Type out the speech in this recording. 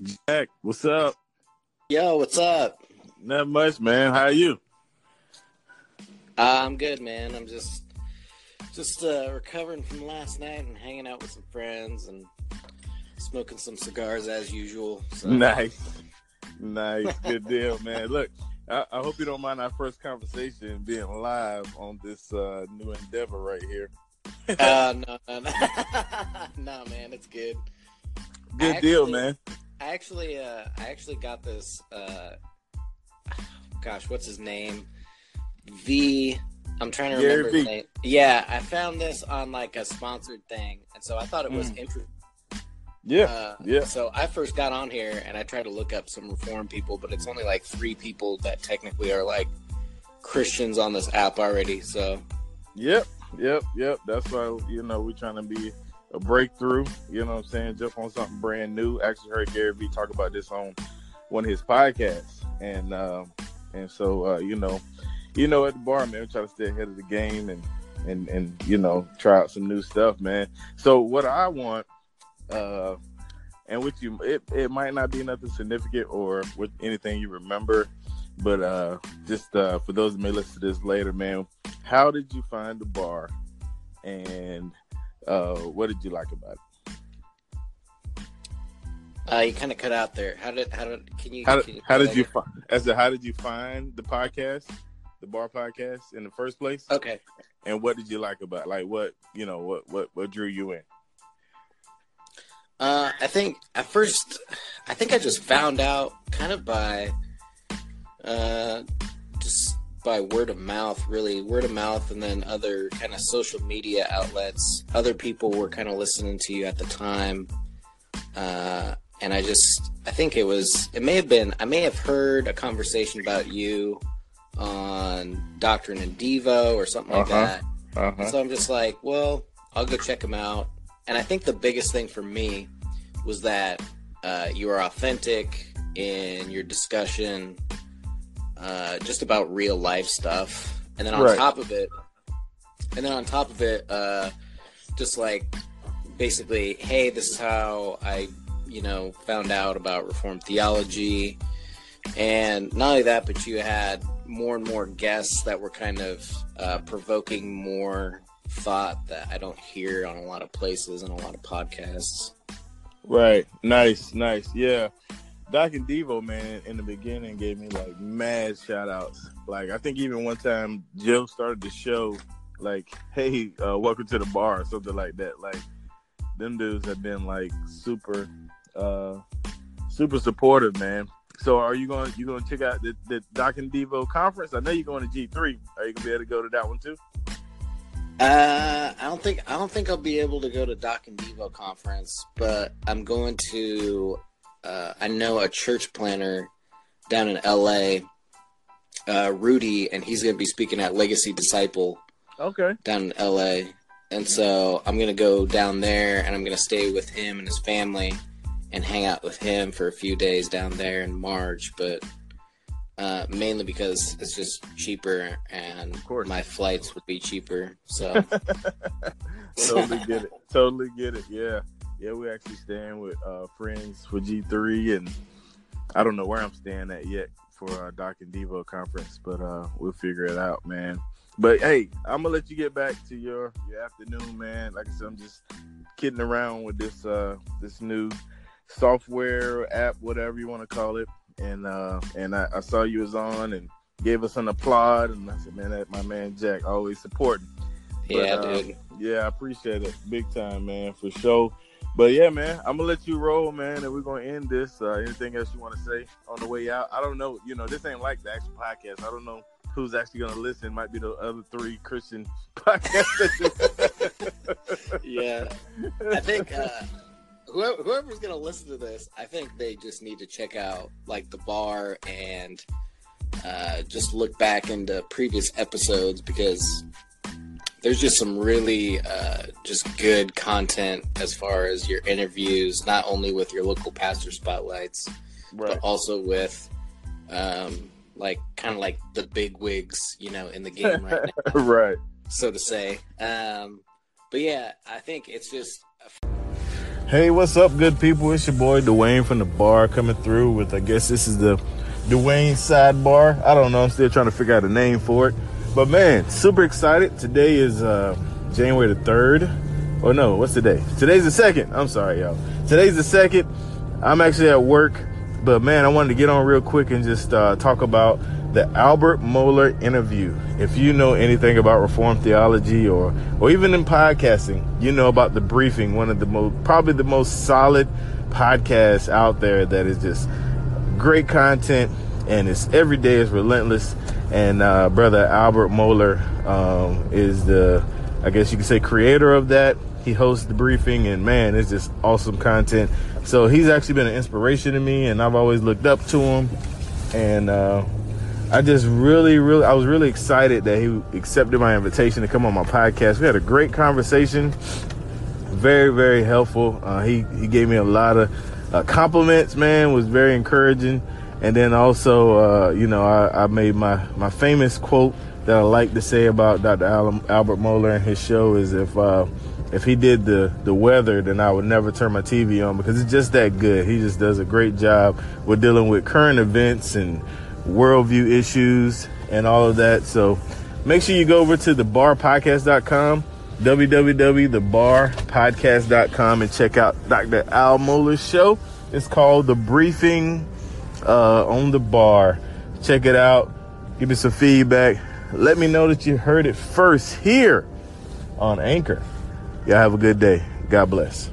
Jack, what's up? Yo, what's up? Not much, man. How are you? Uh, I'm good, man. I'm just just uh, recovering from last night and hanging out with some friends and smoking some cigars as usual. So. Nice, nice, good deal, man. Look, I, I, hope you don't mind our first conversation being live on this uh, new endeavor right here. uh, no, no, no, no, man, it's good. Good deal, man. I actually, uh, I actually got this. Uh, gosh, what's his name? V. I'm trying to remember his name. Yeah, I found this on like a sponsored thing, and so I thought it was mm. interesting. Yeah, uh, yeah. So I first got on here and I tried to look up some reform people, but it's only like three people that technically are like Christians on this app already. So. Yep, yep, yep. That's why you know we're trying to be a breakthrough. You know what I'm saying? Jump on something brand new. Actually, heard Gary Vee talk about this on one of his podcasts, and um, and so uh, you know, you know, at the bar, man, we try to stay ahead of the game and and and you know, try out some new stuff, man. So what I want, uh, and with you, it it might not be nothing significant or with anything you remember, but uh, just uh, for those that may listen to this later, man, how did you find the bar, and uh, what did you like about it? Uh, you kind of cut out there. How did how did can you? How, can you, how did you find? As a, how did you find the podcast, the bar podcast, in the first place? Okay. And what did you like about? Like what you know? What what what drew you in? Uh, I think at first, I think I just found out kind of by, uh, by word of mouth, really word of mouth, and then other kind of social media outlets. Other people were kind of listening to you at the time. Uh, and I just I think it was it may have been I may have heard a conversation about you on Doctrine and Devo or something like uh-huh. that. Uh-huh. So I'm just like, well, I'll go check them out. And I think the biggest thing for me was that uh, you are authentic in your discussion, uh, just about real life stuff. And then on right. top of it, and then on top of it, uh, just like basically, hey, this is how I you know, found out about Reformed theology. And not only that, but you had more and more guests that were kind of uh, provoking more thought that I don't hear on a lot of places and a lot of podcasts. Right. Nice. Nice. Yeah. Doc and Devo, man, in the beginning gave me like mad shout outs. Like, I think even one time Joe started the show, like, hey, uh, welcome to the bar, or something like that. Like, them dudes have been like super uh, super supportive, man. So are you going you going to check out the, the Doc and Devo conference? I know you're going to G three. Are you to be able to go to that one too? Uh, I don't think I don't think I'll be able to go to Doc and Devo conference, but I'm going to. Uh, I know a church planner down in L.A. Uh, Rudy, and he's going to be speaking at Legacy Disciple. Okay. Down in L.A. And so I'm going to go down there, and I'm going to stay with him and his family and hang out with him for a few days down there in March, but uh, mainly because it's just cheaper and my flights would be cheaper. So totally get it. Totally get it. Yeah. Yeah, we're actually staying with uh, friends for G3 and I don't know where I'm staying at yet for our Doc and Devo conference, but uh, we'll figure it out, man. But hey, I'm gonna let you get back to your your afternoon, man. Like I said, I'm just kidding around with this uh this new software app, whatever you want to call it. And uh, and I, I, saw you was on and gave us an applaud, and I said, man, that my man Jack always supporting. Yeah, but, uh, dude. Yeah, I appreciate it, big time, man, for sure. But yeah, man, I'm gonna let you roll, man, and we're gonna end this. Uh, anything else you want to say on the way out? I don't know. You know, this ain't like the actual podcast. I don't know who's actually gonna listen. Might be the other three Christian podcasts. yeah, I think. Uh, whoever, whoever's gonna listen to this, I think they just need to check out like the bar and uh, just look back into previous episodes because there's just some really uh, just good content as far as your interviews, not only with your local pastor spotlights, right. but also with um, like kind of like the big wigs, you know, in the game right now, right? So to say. Um, but yeah, I think it's just Hey, what's up, good people? It's your boy Dwayne from the bar coming through with, I guess this is the Dwayne sidebar. I don't know. I'm still trying to figure out a name for it. But man, super excited. Today is uh, January the 3rd. Oh no, what's today? Today's the 2nd. I'm sorry, y'all. Today's the 2nd. I'm actually at work. But man, I wanted to get on real quick and just uh, talk about the Albert Mohler interview. If you know anything about Reformed theology or or even in podcasting, you know about the briefing, one of the most probably the most solid podcasts out there that is just great content and it's every day is relentless. And uh, brother Albert Mohler um, is the I guess you could say creator of that. He hosts the briefing and man, it's just awesome content. So he's actually been an inspiration to me and I've always looked up to him. And uh, I just really, really, I was really excited that he accepted my invitation to come on my podcast. We had a great conversation, very, very helpful. Uh, he he gave me a lot of uh, compliments. Man, was very encouraging. And then also, uh, you know, I, I, made my my famous quote that I like to say about Dr. Albert Mohler and his show is if uh, if he did the the weather, then I would never turn my TV on because it's just that good. He just does a great job with dealing with current events and worldview issues and all of that. So make sure you go over to thebarpodcast.com, www.thebarpodcast.com, and check out Dr. Al Mohler's show. It's called The Briefing uh, on the Bar. Check it out. Give me some feedback. Let me know that you heard it first here on Anchor. Y'all have a good day. God bless.